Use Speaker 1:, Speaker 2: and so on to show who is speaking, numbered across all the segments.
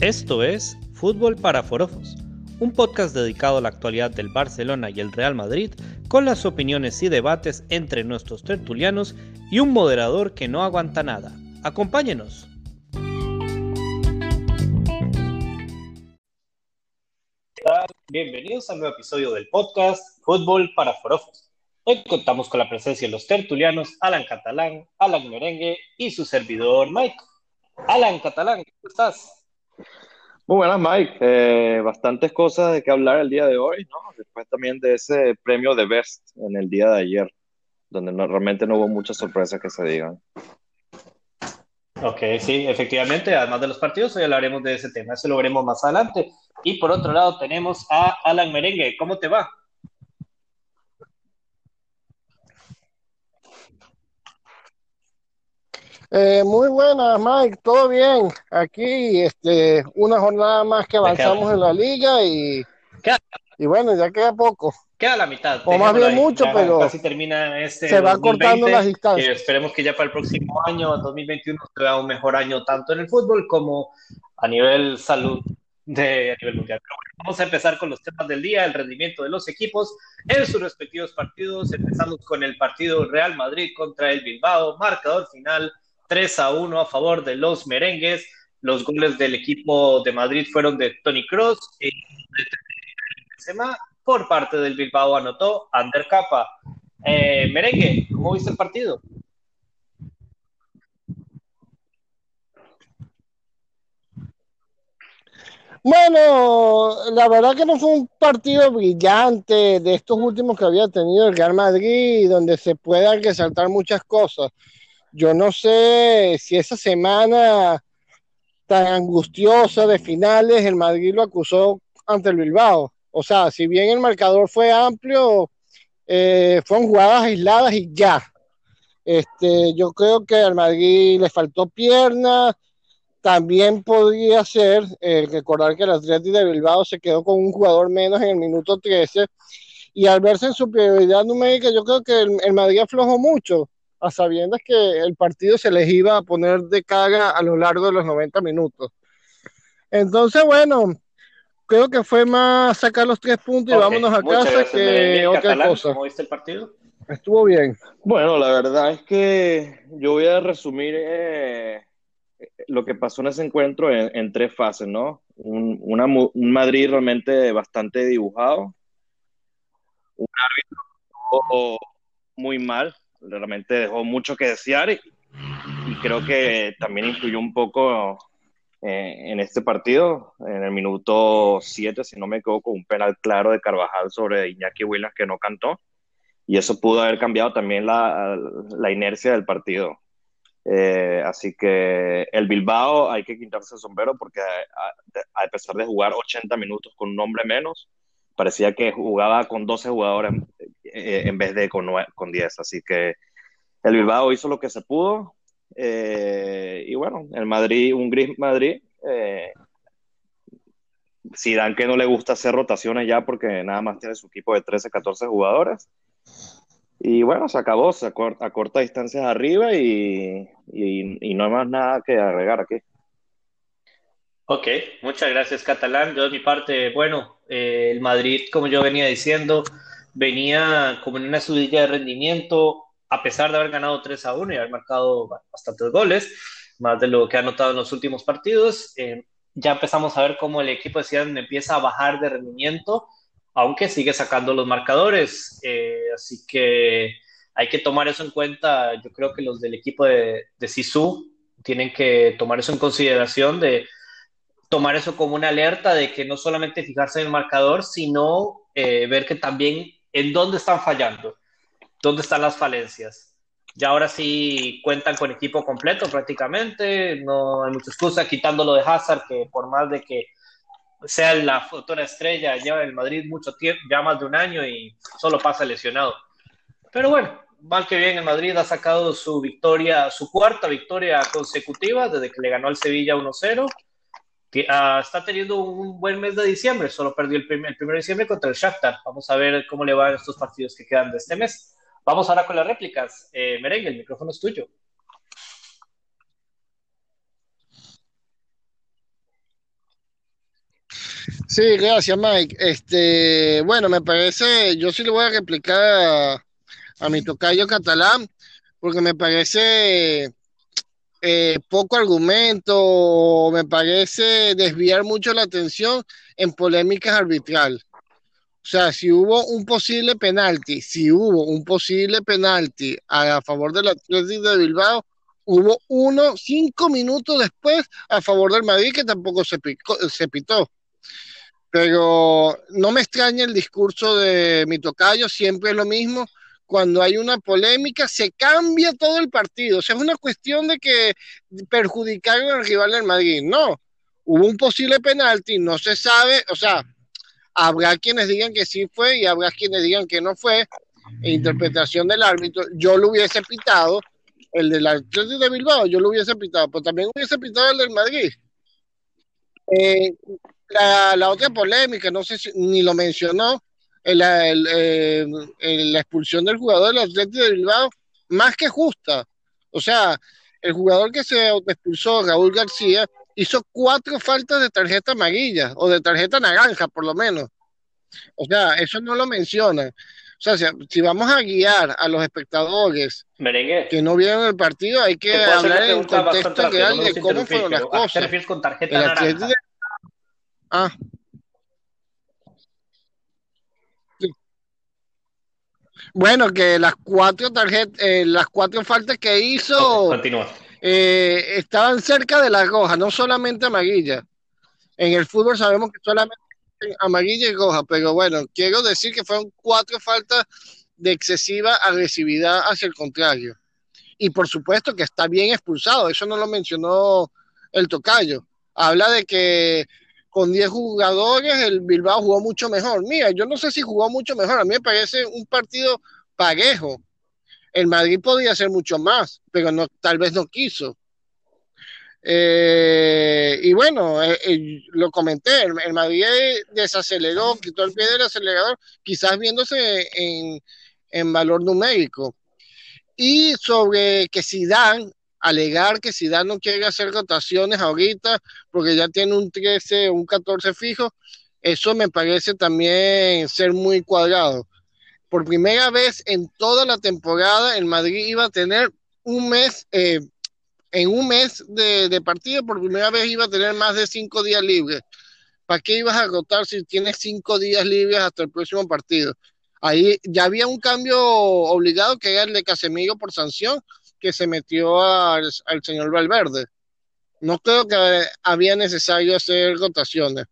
Speaker 1: Esto es Fútbol para Forofos, un podcast dedicado a la actualidad del Barcelona y el Real Madrid, con las opiniones y debates entre nuestros tertulianos y un moderador que no aguanta nada. Acompáñenos. Bienvenidos a un nuevo episodio del podcast Fútbol para Forofos. Hoy contamos con la presencia de los tertulianos Alan Catalán, Alan Merengue y su servidor Mike. Alan Catalán, ¿cómo estás?
Speaker 2: Muy buenas, Mike. Eh, bastantes cosas de que hablar el día de hoy, ¿no? Después también de ese premio de Best en el día de ayer, donde realmente no hubo muchas sorpresas que se digan.
Speaker 1: Ok, sí, efectivamente, además de los partidos, hoy hablaremos de ese tema, eso lo veremos más adelante. Y por otro lado tenemos a Alan Merengue, ¿cómo te va?
Speaker 3: Eh, muy buenas, Mike, todo bien. Aquí, este, una jornada más que avanzamos en la liga y, y bueno, ya queda poco.
Speaker 1: Queda la mitad.
Speaker 3: O más bien mucho, pero
Speaker 1: casi termina este
Speaker 3: se va cortando las distancias.
Speaker 1: esperemos que ya para el próximo año, 2021, sea un mejor año tanto en el fútbol como a nivel salud de a nivel mundial. vamos a empezar con los temas del día, el rendimiento de los equipos en sus respectivos partidos. Empezamos con el partido Real Madrid contra el Bilbao, marcador final 3 a 1 a favor de los merengues. Los goles del equipo de Madrid fueron de Tony Cross y por parte del Bilbao anotó Ander Capa. Eh, merengue, ¿cómo viste el partido?
Speaker 3: Bueno, la verdad que no fue un partido brillante de estos últimos que había tenido el Real Madrid, donde se puedan resaltar muchas cosas. Yo no sé si esa semana tan angustiosa de finales el Madrid lo acusó ante el Bilbao. O sea, si bien el marcador fue amplio, eh, fueron jugadas aisladas y ya. Este, yo creo que al Madrid le faltó piernas. También podría ser eh, recordar que el Atlético de Bilbao se quedó con un jugador menos en el minuto 13 y al verse en superioridad numérica, yo creo que el Madrid aflojó mucho a sabiendas que el partido se les iba a poner de carga a lo largo de los 90 minutos. Entonces, bueno, creo que fue más sacar los tres puntos y vámonos a casa que otra cosa.
Speaker 1: ¿Cómo viste el partido?
Speaker 3: Estuvo bien.
Speaker 2: Bueno, la verdad es que yo voy a resumir eh, lo que pasó en ese encuentro en, tres fases, ¿no? Un, un Madrid realmente bastante dibujado, un árbitro muy mal, realmente dejó mucho que desear y, creo que también influyó un poco eh, en este partido. En el minuto 7, si no me equivoco, un penal claro de Carvajal sobre Iñaki Williams que no cantó. Y eso pudo haber cambiado también la, la inercia del partido. Eh, así que el Bilbao hay que quitarse el sombrero porque a, a, pesar de jugar 80 minutos con un hombre menos, parecía que jugaba con 12 jugadores eh, en vez de con, con 10. Así que el Bilbao hizo lo que se pudo. Eh, y bueno, el Madrid, un gris Madrid. Eh, si dan que no le gusta hacer rotaciones ya porque nada más tiene su equipo de 13, 14 jugadores. Y bueno, se acabó, se a corta distancia arriba y, y, no hay más nada que agregar aquí.
Speaker 1: Ok, muchas gracias Catalán. Yo de mi parte, bueno, eh, el Madrid, como yo venía diciendo, venía como en una subida de rendimiento, a pesar de haber ganado 3 a 1 y haber marcado bastantes goles, más de lo que ha anotado en los últimos partidos. Eh, ya empezamos a ver cómo el equipo de Ciudad empieza a bajar de rendimiento, aunque sigue sacando los marcadores. Eh, así que hay que tomar eso en cuenta. Yo creo que los del equipo de, de Sisu tienen que tomar eso en consideración de tomar eso como una alerta de que no solamente fijarse en el marcador, sino eh, ver que también en dónde están fallando, dónde están las falencias. Ya ahora sí cuentan con equipo completo prácticamente, no hay mucha excusa, quitándolo de Hazard, que por más de que sea la futura estrella, lleva en Madrid mucho tiempo, ya más de un año y solo pasa lesionado. Pero bueno, mal que bien, el Madrid ha sacado su victoria, su cuarta victoria consecutiva desde que le ganó al Sevilla 1-0 Ah, está teniendo un buen mes de diciembre, solo perdió el, primer, el de diciembre contra el Shakhtar. Vamos a ver cómo le van estos partidos que quedan de este mes. Vamos ahora con las réplicas. Eh, Merengue, el micrófono es tuyo.
Speaker 3: Sí, gracias, Mike. Este, bueno, me parece, yo sí le voy a replicar a, a mi tocayo catalán, porque me parece eh, poco argumento, me parece desviar mucho la atención en polémicas arbitrales. O sea, si hubo un posible penalti, si hubo un posible penalti a, favor del Atlético de Bilbao, hubo uno cinco minutos después a favor del Madrid que tampoco se, se pitó. Pero no me extraña el discurso de mi tocayo, siempre es lo mismo cuando hay una polémica, se cambia todo el partido. O sea, es una cuestión de que perjudicaron al rival del Madrid. No, hubo un posible penalti, no se sabe, o sea, habrá quienes digan que sí fue y habrá quienes digan que no fue. interpretación del árbitro, yo lo hubiese pitado, el del Atlético de Bilbao, yo lo hubiese pitado, pero también hubiese pitado el del Madrid. Eh, la, la, otra polémica, no sé si ni lo mencionó, eh, la expulsión del jugador del Atlético de Bilbao más que justa. O sea, el jugador que se expulsó, Raúl García, hizo cuatro faltas de tarjeta amarilla o de tarjeta naranja, por lo menos. O sea, eso no lo mencionan. O sea, si, vamos a guiar a los espectadores que no vieron el partido, hay que hablar en el contexto real de cómo fueron las cosas. ¿Qué
Speaker 1: refieres con tarjeta naranja?
Speaker 3: Ah, Bueno, que las cuatro tarjetas, eh, las cuatro faltas que hizo eh, estaban cerca de la roja, no solamente amarilla. En el fútbol sabemos que solamente amarilla y roja, pero bueno, quiero decir que fueron cuatro faltas de excesiva agresividad hacia el contrario. Y por supuesto que está bien expulsado, eso no lo mencionó el tocayo. Habla de que con 10 jugadores, el Bilbao jugó mucho mejor. Mira, yo no sé si jugó mucho mejor, a mí me parece un partido parejo. El Madrid podía hacer mucho más, pero tal vez no quiso. Eh, y bueno, eh, eh, lo comenté, el, Madrid desaceleró, quitó el pie del acelerador, quizás viéndose en, en valor numérico. Y sobre que si dan alegar que si Dan no quiere hacer rotaciones ahorita porque ya tiene un 13 o un 14 fijo, eso me parece también ser muy cuadrado. Por primera vez en toda la temporada, el Madrid iba a tener un mes, eh, en un mes de, de, partido, por primera vez iba a tener más de cinco días libres. ¿Para qué ibas a rotar si tienes cinco días libres hasta el próximo partido? Ahí ya había un cambio obligado que era el de Casemiro por sanción, que se metió al, señor Valverde. No creo que había necesario hacer rotaciones.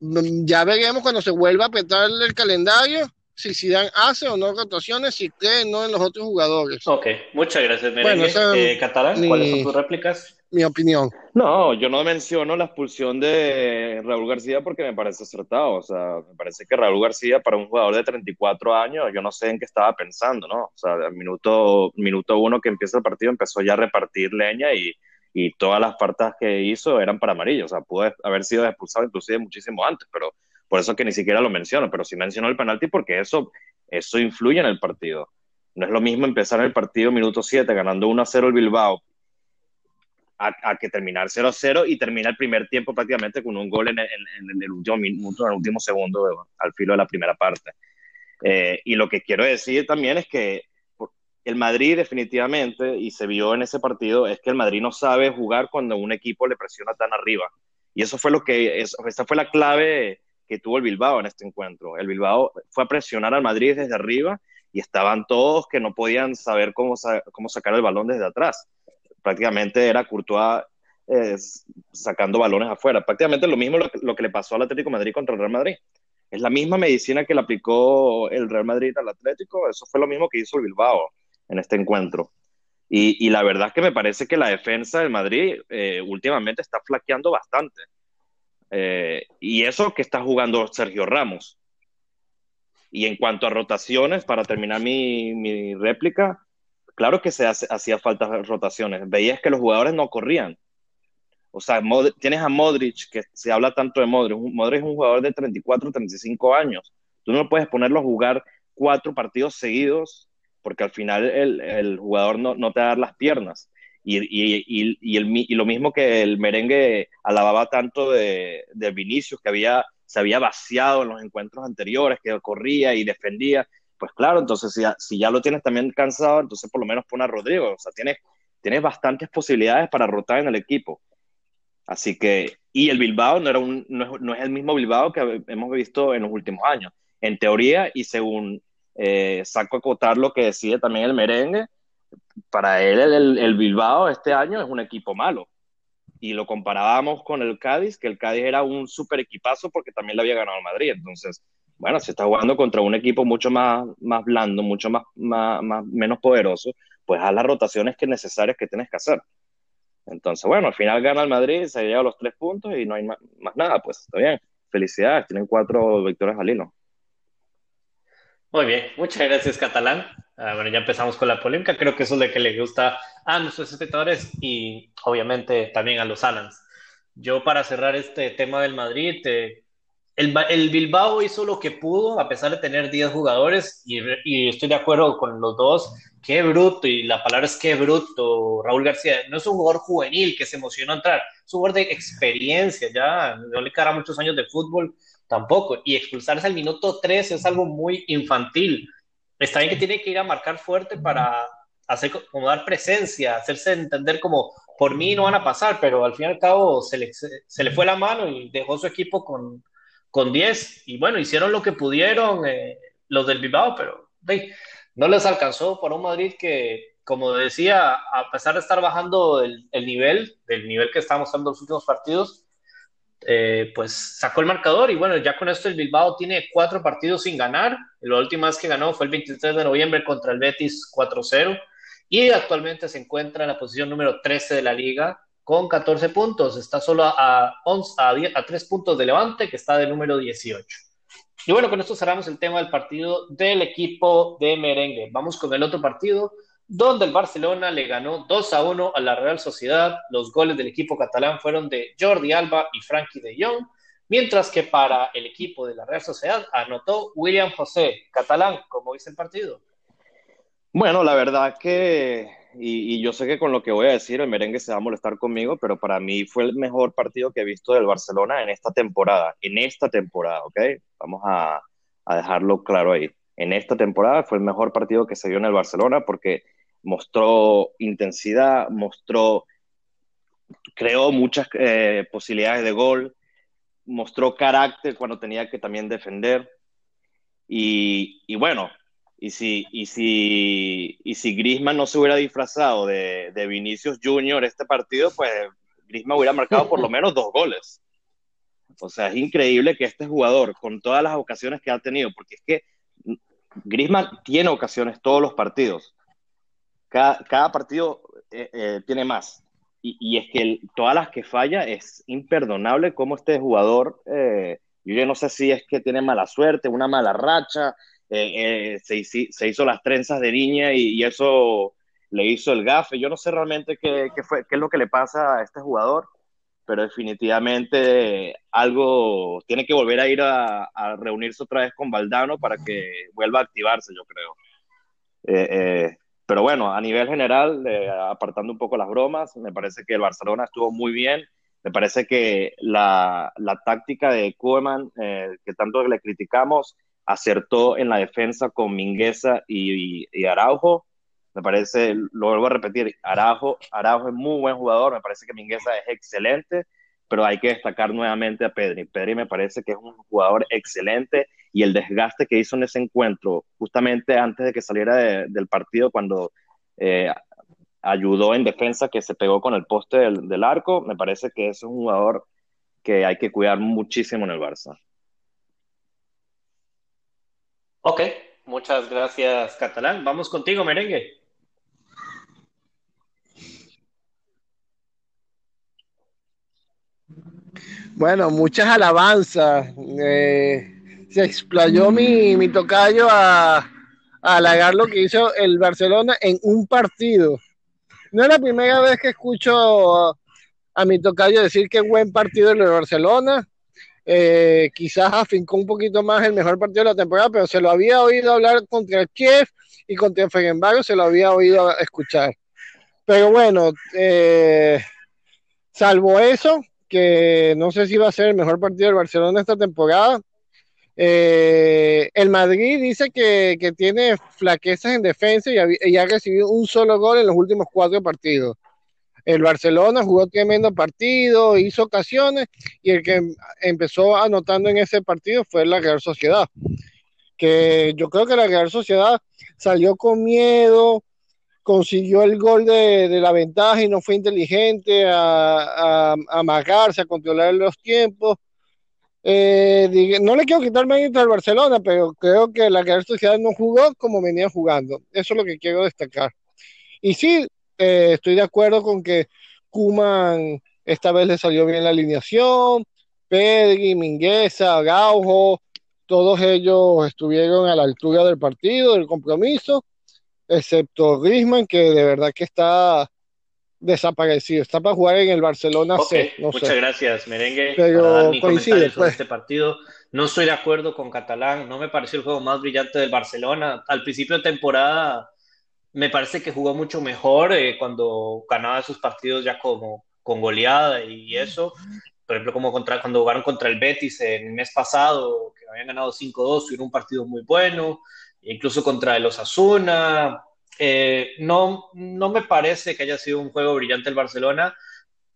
Speaker 3: Ya veremos cuando se vuelva a petar el calendario si Zidane hace o no rotaciones, si cree no en los otros jugadores.
Speaker 1: Ok, muchas gracias, Bueno, eh, Catalán, ¿cuáles son tus réplicas?
Speaker 3: Mi opinión.
Speaker 2: No, yo no menciono la expulsión de Raúl García porque me parece acertado. O sea, me parece que Raúl García, para un jugador de 34 años, yo no sé en qué estaba pensando, ¿no? O sea, al minuto, minuto uno que empieza el partido empezó ya a repartir leña y, y todas las faltas que hizo eran para amarillo. O sea, pudo haber sido expulsado inclusive muchísimo antes, pero por eso que ni siquiera lo menciono, pero sí menciono el penalti porque eso, eso influye en el partido. No es lo mismo empezar el partido minuto 7 ganando 1 a 0 el Bilbao a, que terminar 0 0 y terminar el primer tiempo prácticamente con un gol en, el último minuto, en el último segundo, al filo de la primera parte. Eh, y lo que quiero decir también es que el Madrid definitivamente, y se vio en ese partido, es que el Madrid no sabe jugar cuando un equipo le presiona tan arriba. Y eso fue lo que, esa fue la clave que tuvo el Bilbao en este encuentro. El Bilbao fue a presionar al Madrid desde arriba y estaban todos que no podían saber cómo, cómo sacar el balón desde atrás. Prácticamente era Courtois eh, sacando balones afuera. Prácticamente lo mismo lo, que le pasó al Atlético Madrid contra el Real Madrid. Es la misma medicina que le aplicó el Real Madrid al Atlético. Eso fue lo mismo que hizo el Bilbao en este encuentro. Y, la verdad es que me parece que la defensa del Madrid eh, últimamente está flaqueando bastante. Eh, y eso que está jugando Sergio Ramos. Y en cuanto a rotaciones, para terminar mi, réplica, claro que se hacía falta rotaciones. Veías que los jugadores no corrían. O sea, tienes a Modric, que se habla tanto de Modric. Modric es un jugador de 34, 35 años. Tú no puedes ponerlo a jugar cuatro partidos seguidos porque al final el, jugador no, te va a dar las piernas. Y, lo mismo que el merengue alababa tanto de, de Vinicius, que había se había vaciado en los encuentros anteriores, que corría y defendía. Pues claro, entonces si ya, lo tienes también cansado, entonces por lo menos pon a Rodrigo. O sea, tienes, tienes bastantes posibilidades para rotar en el equipo. Así que, y el Bilbao no, era un, no, es, el mismo Bilbao que hemos visto en los últimos años. En teoría, y según eh, saco a acotar lo que decide también el merengue, para él el, el, Bilbao este año es un equipo malo. Y lo comparábamos con el Cádiz, que el Cádiz era un super equipazo porque también le había ganado al Madrid. Entonces, bueno, se está jugando contra un equipo mucho más, más blando, mucho más, más, más menos poderoso, pues haz las rotaciones que necesarias que tienes que hacer. Entonces, bueno, al final gana el Madrid, se lleva los tres puntos y no hay más, nada, pues está bien. Felicidades, tienen cuatro victorias al hilo.
Speaker 1: Muy bien, muchas gracias, Catalán. Ah, bueno, ya empezamos con la polémica. Creo que eso es lo que le gusta a nuestros espectadores y obviamente también a los Alans. Yo, para cerrar este tema del Madrid, eh, el, Bilbao hizo lo que pudo, a pesar de tener 10 jugadores, y, estoy de acuerdo con los dos. Qué bruto, y la palabra es qué bruto, Raúl García. No es un jugador juvenil que se emocionó entrar, es un jugador de experiencia, ya no le quedará muchos años de fútbol tampoco. Y expulsarse al minuto 3 es algo muy infantil. Está bien que tiene que ir a marcar fuerte para hacer como dar presencia, hacerse entender como por mí no van a pasar, pero al fin y al cabo se le, se le fue la mano y dejó su equipo con, con 10 y bueno, hicieron lo que pudieron eh, los del Bilbao, pero no les alcanzó para un Madrid que, como decía, a pesar de estar bajando el, nivel, del nivel que estábamos mostrando los últimos partidos, eh, pues sacó el marcador. Y bueno, ya con esto el Bilbao tiene cuatro partidos sin ganar. La última vez que ganó fue el 23 de noviembre contra el Betis 4-0 y actualmente se encuentra en la posición número 13 de la liga con 14 puntos. Está solo a, 11, a, 10, a 3 puntos de Levante, que está de número 18. Y bueno, con esto cerramos el tema del partido del equipo de merengue. Vamos con el otro partido, donde el Barcelona le ganó 2 a 1 a la Real Sociedad. Los goles del equipo catalán fueron de Jordi Alba y Frankie de Jong, mientras que para el equipo de la Real Sociedad anotó William José. Catalán, ¿cómo dice el partido?
Speaker 2: Bueno, la verdad que y, yo sé que con lo que voy a decir el merengue se va a molestar conmigo, pero para mí fue el mejor partido que he visto del Barcelona en esta temporada, en esta temporada, ¿ok? Vamos a, dejarlo claro ahí. En esta temporada fue el mejor partido que se vio en el Barcelona porque mostró intensidad, mostró, creó muchas eh, posibilidades de gol, mostró carácter cuando tenía que también defender. Y bueno, y si, y si, y si no se hubiera disfrazado de, de Vinicius Junior este partido, pues Griezmann hubiera marcado por lo menos dos goles. O sea, es increíble que este jugador, con todas las ocasiones que ha tenido, porque es que Griezmann tiene ocasiones todos los partidos. Cada, cada partido eh, eh, tiene más. Y, y es que todas las que falla es imperdonable cómo este jugador, eh, yo ya no sé si es que tiene mala suerte, una mala racha, eh, eh, se, hizo las trenzas de niña y, eso le hizo el gafe. Yo no sé realmente qué, qué, fue, qué es lo que le pasa a este jugador, pero definitivamente algo tiene que volver a ir a, reunirse otra vez con Valdano para que vuelva a activarse, yo creo. Eh, pero bueno, a nivel general, apartando un poco las bromas, me parece que el Barcelona estuvo muy bien. Me parece que la, la táctica de Koeman, que tanto le criticamos, acertó en la defensa con Mingueza y, Araujo. Me parece, lo vuelvo a repetir, Araujo, Araujo es muy buen jugador, me parece que Mingueza es excelente, pero hay que destacar nuevamente a Pedri. Pedri me parece que es un jugador excelente y el desgaste que hizo en ese encuentro, justamente antes de que saliera del partido, cuando eh, ayudó en defensa, que se pegó con el poste del, del arco, me parece que es un jugador que hay que cuidar muchísimo en el Barça.
Speaker 1: Ok, muchas gracias, Catalán. Vamos contigo, merengue.
Speaker 3: Bueno, muchas alabanzas. Eh, se explayó mi, mi tocayo a, a, halagar lo que hizo el Barcelona en un partido. No es la primera vez que escucho a, mi tocayo decir que buen partido el de Barcelona. Eh, quizás afincó un poquito más el mejor partido de la temporada, pero se lo había oído hablar contra el Kiev y contra Fegenbaro se lo había oído escuchar. Pero bueno, eh, salvo eso, que no sé si va a ser el mejor partido del Barcelona esta temporada. Eh, el Madrid dice que, tiene flaquezas en defensa y y ha, recibido un solo gol en los últimos cuatro partidos. El Barcelona jugó tremendo partido, hizo ocasiones y el que empezó anotando en ese partido fue la Real Sociedad. Que yo creo que la Real Sociedad salió con miedo, consiguió el gol de, de la ventaja y no fue inteligente a, a, a amagarse, a controlar los tiempos. Eh, no le quiero quitar mérito al Barcelona, pero creo que la Real Sociedad no jugó como venía jugando. Eso es lo que quiero destacar. Y sí, eh, estoy de acuerdo con que Kuman esta vez le salió bien la alineación, Pedri, Mingueza, Gaujo, todos ellos estuvieron a la altura del partido, del compromiso, excepto Griezmann, que de verdad que está desaparecido, está para jugar en el Barcelona
Speaker 1: okay,
Speaker 3: C. No
Speaker 1: muchas
Speaker 3: sé.
Speaker 1: gracias, Merengue,
Speaker 3: Pero
Speaker 1: para dar mi
Speaker 3: coincide,
Speaker 1: comentario sobre
Speaker 3: pues.
Speaker 1: este partido. No estoy de acuerdo con Catalán, no me pareció el juego más brillante del Barcelona. Al principio de temporada me parece que jugó mucho mejor eh, cuando ganaba sus partidos ya como con goleada y eso. Por ejemplo, como contra, cuando jugaron contra el Betis el mes pasado, que habían ganado 5-2, tuvieron un partido muy bueno. Incluso contra el Osasuna. Eh, no, no me parece que haya sido un juego brillante el Barcelona.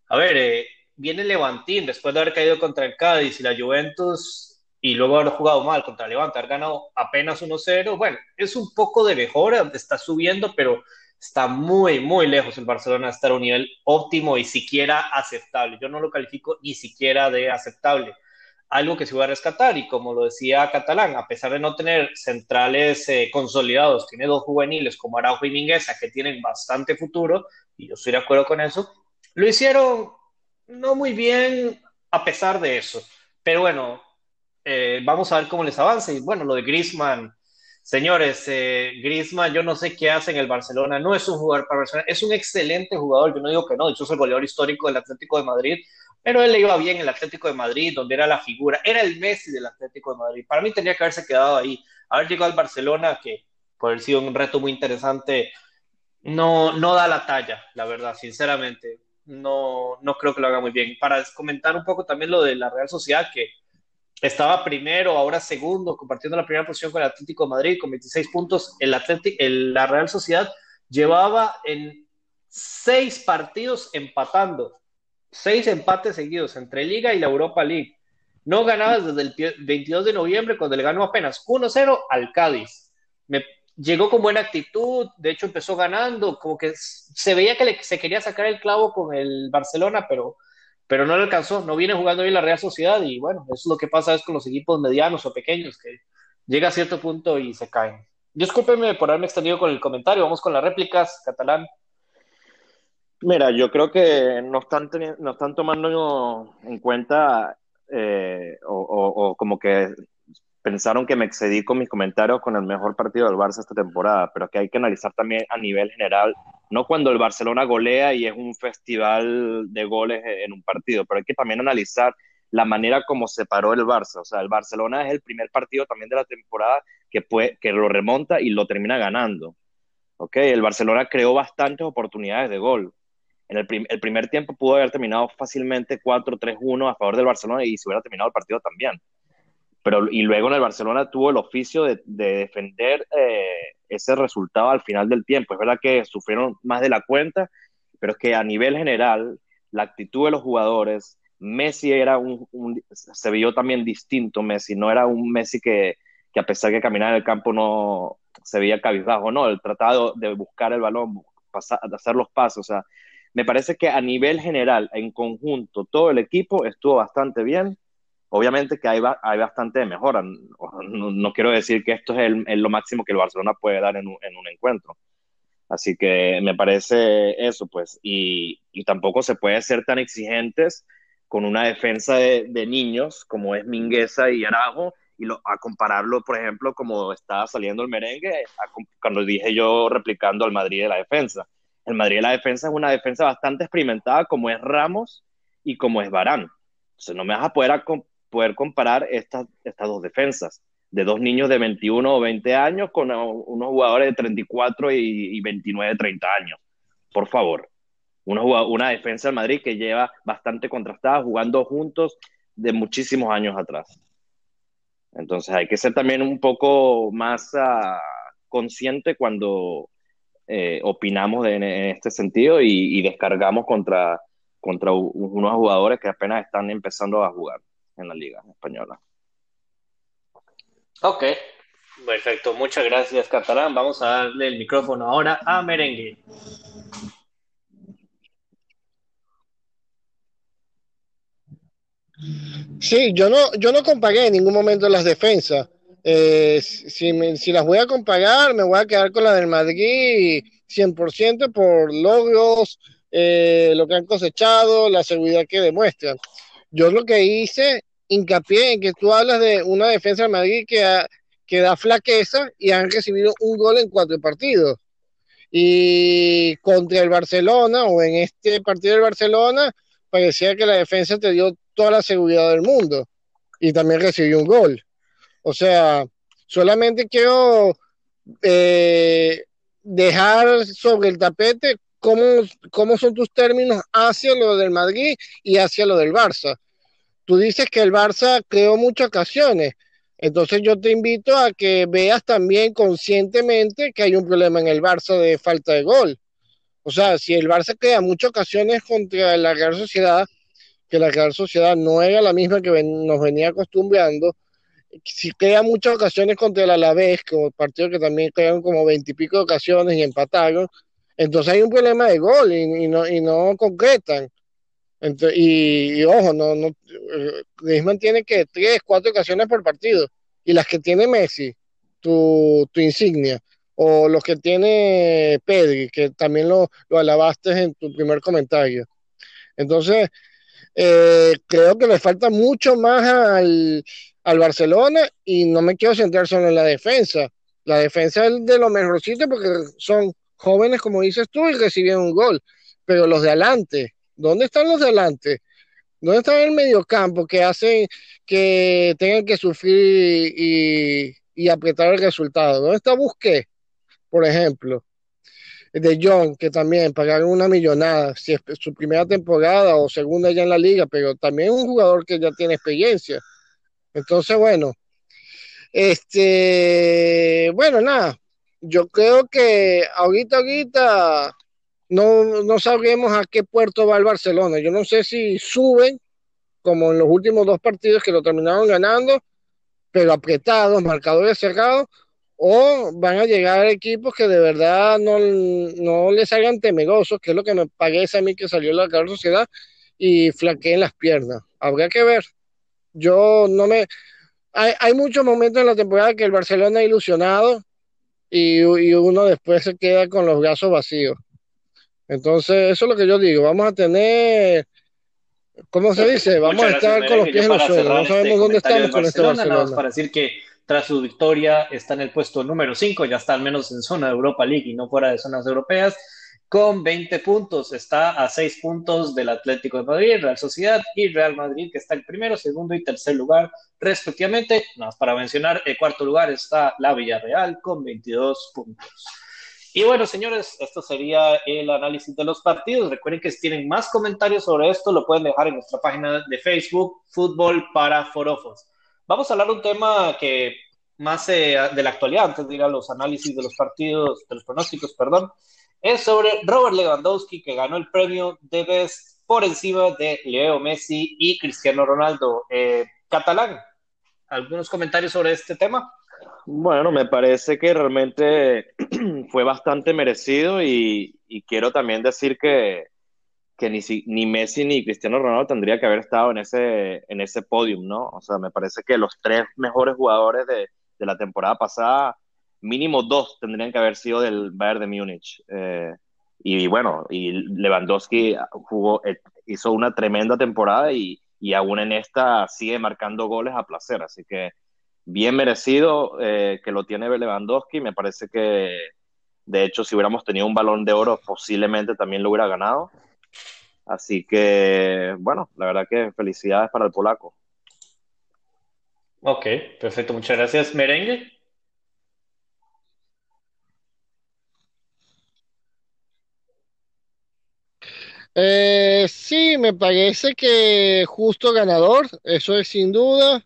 Speaker 1: A ver, eh, viene Levantín después de haber caído contra el Cádiz y la Juventus y luego haber jugado mal contra Levante, haber ganado apenas 1-0, bueno, es un poco de mejora, está subiendo, pero está muy, muy lejos el Barcelona de estar a un nivel óptimo y siquiera aceptable. Yo no lo califico ni siquiera de aceptable. Algo que se va a rescatar, y como lo decía Catalán, a pesar de no tener centrales eh, consolidados, tiene dos juveniles como Araujo y Mingueza que tienen bastante futuro, y yo estoy de acuerdo con eso, lo hicieron no muy bien a pesar de eso. Pero bueno, eh, vamos a ver cómo les avanza. Y bueno, lo de Griezmann, señores, eh, Griezmann, yo no sé qué hace en el Barcelona, no es un jugador para Barcelona, es un excelente jugador, yo no digo que no, de hecho es el goleador histórico del Atlético de Madrid, pero él le iba bien en el Atlético de Madrid, donde era la figura, era el Messi del Atlético de Madrid. Para mí tenía que haberse quedado ahí, haber llegado al Barcelona, que por haber sido un reto muy interesante, no, no da la talla, la verdad, sinceramente. No, no creo que lo haga muy bien. Para comentar un poco también lo de la Real Sociedad, que estaba primero, ahora segundo, compartiendo la primera posición con el Atlético de Madrid con 26 puntos. El Atlético, la Real Sociedad llevaba en seis partidos empatando, seis empates seguidos entre Liga y la Europa League. No ganaba desde el 22 de noviembre cuando le ganó apenas 1-0 al Cádiz. Me, llegó con buena actitud, de hecho empezó ganando, como que se veía que le, se quería sacar el clavo con el Barcelona, pero pero no le alcanzó, no viene jugando bien la Real Sociedad y bueno, eso es lo que pasa es con los equipos medianos o pequeños, que llega a cierto punto y se caen. Discúlpenme por haberme extendido con el comentario, vamos con las réplicas, catalán.
Speaker 2: Mira, yo creo que no están, no están tomando en cuenta eh, o, o, como que pensaron que me excedí con mis comentarios con el mejor partido del Barça esta temporada, pero que hay que analizar también a nivel general, no cuando el Barcelona golea y es un festival de goles en un partido, pero hay que también analizar la manera como se paró el Barça. O sea, el Barcelona es el primer partido también de la temporada que, puede, que lo remonta y lo termina ganando. ¿Okay? El Barcelona creó bastantes oportunidades de gol. En el, el primer tiempo pudo haber terminado fácilmente 4-3-1 a favor del Barcelona y se hubiera terminado el partido también pero y luego en el Barcelona tuvo el oficio de, de defender eh, ese resultado al final del tiempo. Es verdad que sufrieron más de la cuenta, pero es que a nivel general, la actitud de los jugadores, Messi era un, un se vio también distinto. Messi, no era un Messi que, que a pesar de caminar en el campo no se veía cabizbajo, no, el tratado de buscar el balón, pasar, de hacer los pasos, o sea, me parece que a nivel general, en conjunto, todo el equipo estuvo bastante bien, obviamente que hay, hay bastante mejora. No, no, quiero decir que esto es, el, lo máximo que el Barcelona puede dar en un, en un, encuentro. Así que me parece eso, pues. Y, y, tampoco se puede ser tan exigentes con una defensa de, de niños como es Mingueza y Arajo y lo, a compararlo, por ejemplo, como estaba saliendo el merengue, cuando dije yo replicando al Madrid de la defensa. El Madrid de la defensa es una defensa bastante experimentada como es Ramos y como es Barán. Entonces no me vas a poder poder comparar estas, estas dos defensas, de dos niños de 21 o 20 años con unos jugadores de 34 y, y 29, 30 años. Por favor. una, una defensa del Madrid que lleva bastante contrastada, jugando juntos de muchísimos años atrás. Entonces hay que ser también un poco más uh, consciente cuando eh, opinamos de, en este sentido y, y, descargamos contra, contra unos jugadores que apenas están empezando a jugar en la liga española.
Speaker 1: Ok, perfecto. Muchas gracias, Catalán. Vamos a darle el micrófono ahora a Merengue.
Speaker 3: Sí, yo no, yo no comparé en ningún momento las defensas. Eh, si, me, si, las voy a comparar, me voy a quedar con la del Madrid 100% por logros, eh, lo que han cosechado, la seguridad que demuestran. Yo lo que hice, hincapié en que tú hablas de una defensa del Madrid que, que da flaqueza y han recibido un gol en cuatro partidos. Y contra el Barcelona o en este partido del Barcelona, parecía que la defensa te dio toda la seguridad del mundo y también recibió un gol. O sea, solamente quiero eh, dejar sobre el tapete cómo, cómo son tus términos hacia lo del Madrid y hacia lo del Barça. Tú dices que el Barça creó muchas ocasiones, entonces yo te invito a que veas también conscientemente que hay un problema en el Barça de falta de gol. O sea, si el Barça crea muchas ocasiones contra la Real Sociedad, que la Real Sociedad no era la misma que nos venía acostumbrando. Si crea muchas ocasiones contra el Alavés, como partido que también crearon como veintipico ocasiones y empataron, entonces hay un problema de gol y, no, y no concretan. Entonces, y, ojo, no, no, Griezmann tiene que tres, cuatro ocasiones por partido. Y las que tiene Messi, tu, tu insignia, o los que tiene Pedri, que también lo, lo alabaste en tu primer comentario. Entonces, eh, creo que le falta mucho más al, al, Barcelona y no me quiero centrar solo en la defensa. La defensa es de lo mejorcito porque son jóvenes, como dices tú, y recibieron un gol. Pero los de adelante, ¿dónde están los de adelante? ¿Dónde están el mediocampo que hacen que tengan que sufrir y, y apretar el resultado? ¿Dónde está Busqué, por ejemplo? de John, que también pagaron una millonada, si es su primera temporada o segunda ya en la liga, pero también un jugador que ya tiene experiencia. Entonces, bueno, este, bueno, nada, yo creo que ahorita, ahorita no, no sabremos a qué puerto va el Barcelona. Yo no sé si suben, como en los últimos dos partidos que lo terminaron ganando, pero apretados, marcadores cerrados, o van a llegar equipos que de verdad no, no les hagan temerosos, que es lo que me parece a mí que salió la Real Sociedad, y flaqueen las piernas. Habría que ver. Yo no me... Hay, hay muchos momentos en la temporada que el Barcelona ha ilusionado y, y uno después se queda con los brazos vacíos. Entonces, eso es lo que yo digo. Vamos a tener ¿Cómo se dice? Vamos
Speaker 1: Muchas
Speaker 3: a estar
Speaker 1: gracias,
Speaker 3: con los pies en el
Speaker 1: para
Speaker 3: suelo. No sabemos
Speaker 1: este
Speaker 3: dónde estamos con este
Speaker 1: Barcelona, nada más
Speaker 3: Barcelona.
Speaker 1: para decir que tras su victoria está en el puesto número 5, ya está al menos en zona de Europa League y no fuera de zonas europeas, con 20 puntos. Está a 6 puntos del Atlético de Madrid, Real Sociedad y Real Madrid, que está en primero, segundo y tercer lugar, respectivamente. Nada más para mencionar, el cuarto lugar está la Villarreal con 22 puntos. Y bueno, señores, esto sería el análisis de los partidos. Recuerden que si tienen más comentarios sobre esto, lo pueden dejar en nuestra página de Facebook, Fútbol para Forofos. Vamos a hablar de un tema que más eh, de la actualidad, antes de ir a los análisis de los partidos, de los pronósticos, perdón, es sobre Robert Lewandowski, que ganó el premio de Best por encima de Leo Messi y Cristiano Ronaldo. Eh, Catalán, ¿algunos comentarios sobre este tema?
Speaker 2: Bueno, me parece que realmente fue bastante merecido y, y quiero también decir que, que ni, ni, Messi ni Cristiano Ronaldo tendría que haber estado en ese, en ese podium, ¿no? O sea, me parece que los tres mejores jugadores de, de la temporada pasada, mínimo dos tendrían que haber sido del Bayern de Múnich. Eh, y bueno, y Lewandowski jugó, eh, hizo una tremenda temporada y, y aún en esta sigue marcando goles a placer, así que bien merecido eh, que lo tiene Lewandowski. Me parece que, de hecho, si hubiéramos tenido un balón de oro, posiblemente también lo hubiera ganado. Así que, bueno, la verdad que felicidades para el polaco.
Speaker 1: Ok, perfecto, muchas gracias. Merengue.
Speaker 3: Eh, sí, me parece que justo ganador, eso es sin duda.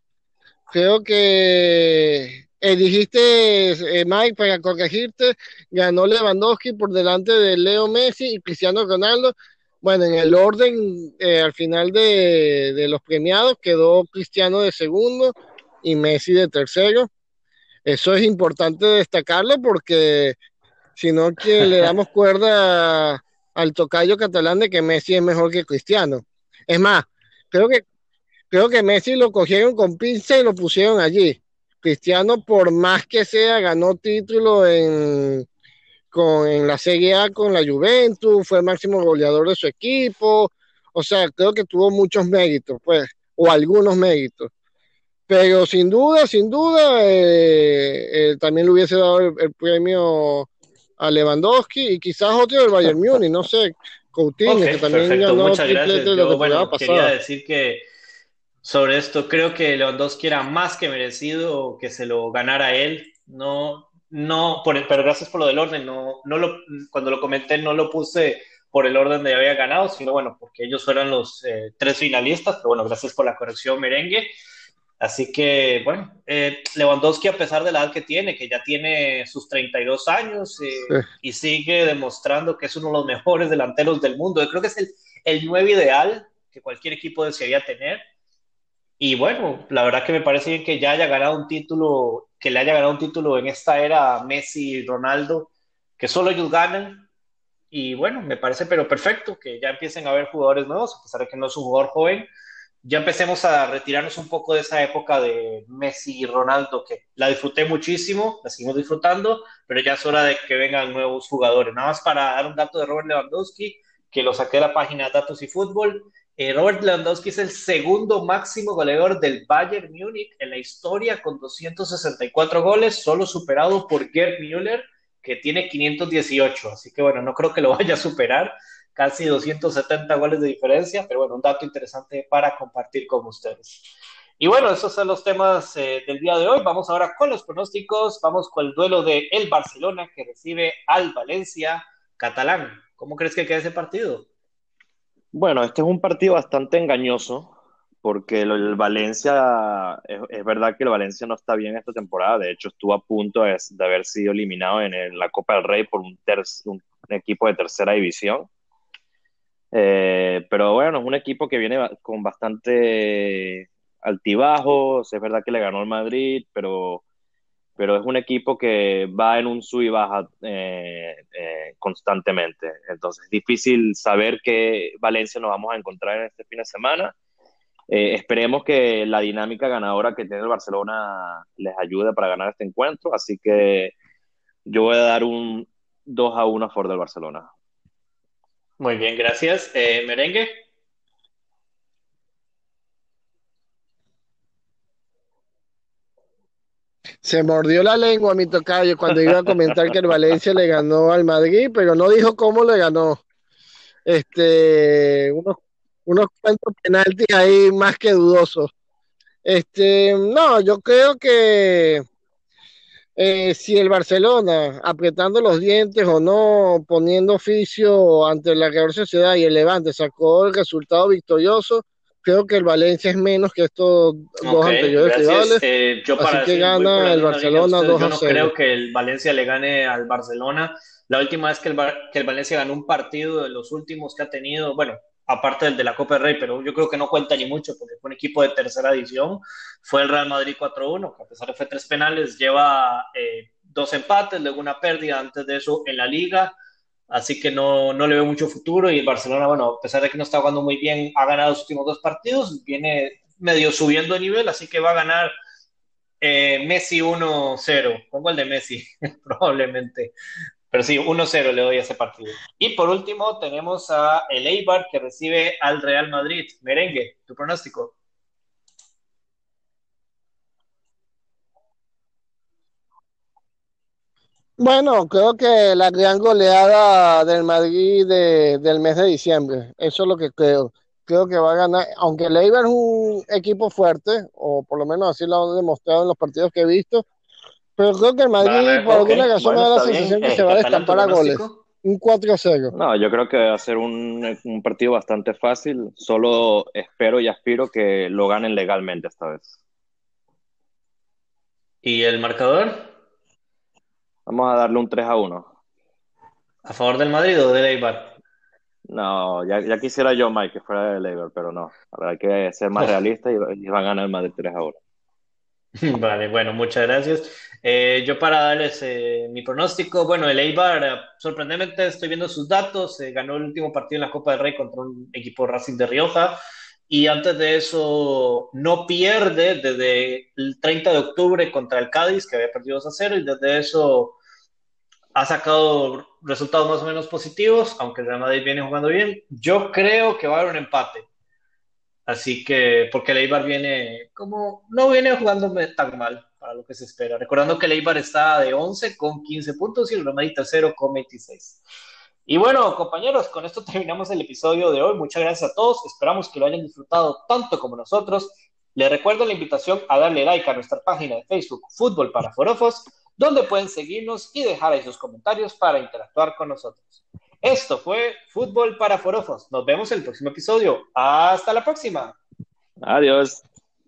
Speaker 3: Creo que eh, dijiste, eh, Mike, para corregirte, ganó Lewandowski por delante de Leo Messi y Cristiano Ronaldo. Bueno, en el orden, eh, al final de, de los premiados, quedó Cristiano de segundo y Messi de tercero. Eso es importante destacarlo porque si no, que le damos cuerda al tocayo catalán de que Messi es mejor que Cristiano. Es más, creo que Creo que Messi lo cogieron con pinza y lo pusieron allí. Cristiano, por más que sea, ganó título en, con, en la Serie A con la Juventus, fue el máximo goleador de su equipo. O sea, creo que tuvo muchos méritos, pues, o algunos méritos. Pero sin duda, sin duda, eh, eh, también le hubiese dado el, el, premio a Lewandowski y quizás otro del Bayern Múnich, no sé, Coutinho,
Speaker 1: okay,
Speaker 3: que también
Speaker 1: perfecto.
Speaker 3: ganó
Speaker 1: Muchas gracias. Yo,
Speaker 3: la
Speaker 1: bueno,
Speaker 3: pasada.
Speaker 1: quería decir que sobre esto. Creo que Lewandowski era más que merecido que se lo ganara él. No, no, por, pero gracias por lo del orden. No, no lo, cuando lo comenté no lo puse por el orden de había ganado, sino bueno, porque ellos fueron los eh, tres finalistas. Pero bueno, gracias por la corrección, merengue. Así que, bueno, eh, Lewandowski, a pesar de la edad que tiene, que ya tiene sus 32 años eh, sí. y sigue demostrando que es uno de los mejores delanteros del mundo. Yo creo que es el, el 9 ideal que cualquier equipo desearía tener. Y bueno, la verdad que me parece bien que ya haya ganado un título, que le haya ganado un título en esta era Messi y Ronaldo, que solo ellos ganan. Y bueno, me parece pero perfecto que ya empiecen a haber jugadores nuevos, a pesar de que no es un jugador joven. Ya empecemos a retirarnos un poco de esa época de Messi y Ronaldo, que la disfruté muchísimo, la seguimos disfrutando, pero ya es hora de que vengan nuevos jugadores. Nada más para dar un dato de Robert Lewandowski, que lo saqué de la página Datos y Fútbol. Eh, Robert Lewandowski es el segundo máximo goleador del Bayern Múnich en la historia con 264 goles, solo superado por Gerd Müller, que tiene 518. Así que bueno, no creo que lo vaya a superar, casi 270 goles de diferencia, pero bueno, un dato interesante para compartir con ustedes. Y bueno, esos son los temas eh, del día de hoy. Vamos ahora con los pronósticos. Vamos con el duelo de el Barcelona que recibe al Valencia catalán. ¿Cómo crees que queda ese partido?
Speaker 2: Bueno, este es un partido bastante engañoso porque el Valencia, es, es, verdad que el Valencia no está bien esta temporada, de hecho estuvo a punto de, de haber sido eliminado en, el, la Copa del Rey por un, ter, un equipo de tercera división. Eh, pero bueno, es un equipo que viene con bastante altibajos, es verdad que le ganó el Madrid, pero pero es un equipo que va en un sub y baja eh, eh, constantemente. Entonces es difícil saber qué Valencia nos vamos a encontrar en este fin de semana. Eh, esperemos que la dinámica ganadora que tiene el Barcelona les ayude para ganar este encuentro. Así que yo voy a dar un 2 a 1 a favor del Barcelona.
Speaker 1: Muy bien, gracias. Merengue.
Speaker 3: Se mordió la lengua mi tocayo cuando iba a comentar que el Valencia le ganó al Madrid, pero no dijo cómo le ganó. Este, unos, unos cuantos penaltis ahí más que dudosos. Este, no, yo creo que eh, si el Barcelona, apretando los dientes o no, poniendo oficio ante la Real Sociedad y el Levante, sacó el resultado victorioso, creo que el Valencia es menos que estos okay, dos anteriores rivales.
Speaker 1: Eh, yo para
Speaker 3: así que gana el Barcelona 2 a 0.
Speaker 1: Yo no creo que el Valencia le gane al Barcelona. La última vez que el, que el Valencia ganó un partido de los últimos que ha tenido, bueno, aparte del de la Copa del Rey, pero yo creo que no cuenta ni mucho porque fue un equipo de tercera edición. Fue el Real Madrid 4-1, que a pesar de que fue tres penales, lleva eh, dos empates, luego una pérdida antes de eso en la liga así que no, no le veo mucho futuro y el Barcelona, bueno, a pesar de que no está jugando muy bien, ha ganado los últimos dos partidos, viene medio subiendo de nivel, así que va a ganar eh, Messi 1-0, pongo el de Messi, probablemente, pero sí, 1-0 le doy a ese partido. Y por último tenemos a el Eibar que recibe al Real Madrid. Merengue, tu pronóstico.
Speaker 3: Bueno, creo que la gran goleada del Madrid de, del mes de diciembre, eso es lo que creo. Creo que va a ganar, aunque el Eibar es un equipo fuerte, o por lo menos así lo han demostrado en los partidos que he visto, pero creo que el Madrid, vale, por okay. alguna razón, bueno, me da la sensación bien. que eh, se va a destampar a goles. un 4-0.
Speaker 2: No, yo creo que va a ser un, un, partido bastante fácil. Solo espero y aspiro que lo ganen legalmente esta vez.
Speaker 1: ¿Y el marcador?
Speaker 2: Vamos a darle un 3 a 1.
Speaker 1: ¿A favor del Madrid o del Eibar?
Speaker 2: No, ya, ya quisiera yo, Mike, que fuera del Eibar, pero no. Hay que ser más realista y, y van a ganar el Madrid 3 a 1.
Speaker 1: Vale, bueno, muchas gracias. Eh, yo para darles eh, mi pronóstico, bueno, el Eibar, eh, sorprendentemente estoy viendo sus datos, ganó el último partido en la Copa del Rey contra un equipo Racing de Rioja y antes de eso no pierde desde el 30 de octubre contra el Cádiz, que había perdido 2 a 0, y desde eso ha sacado resultados más o menos positivos, aunque el Real Madrid viene jugando bien. Yo creo que va a haber un empate. Así que, porque el Eibar viene como, no viene jugando tan mal para lo que se espera. Recordando que el Eibar está de 11 con 15 puntos y el Real Madrid con 26. Y bueno, compañeros, con esto terminamos el episodio de hoy. Muchas gracias a todos. Esperamos que lo hayan disfrutado tanto como nosotros. Les recuerdo la invitación a darle like a nuestra página de Facebook Fútbol para Forofos, donde pueden seguirnos y dejar ahí sus comentarios para interactuar con nosotros. Esto fue Fútbol para Forofos. Nos vemos en el próximo episodio. Hasta la próxima.
Speaker 2: Adiós.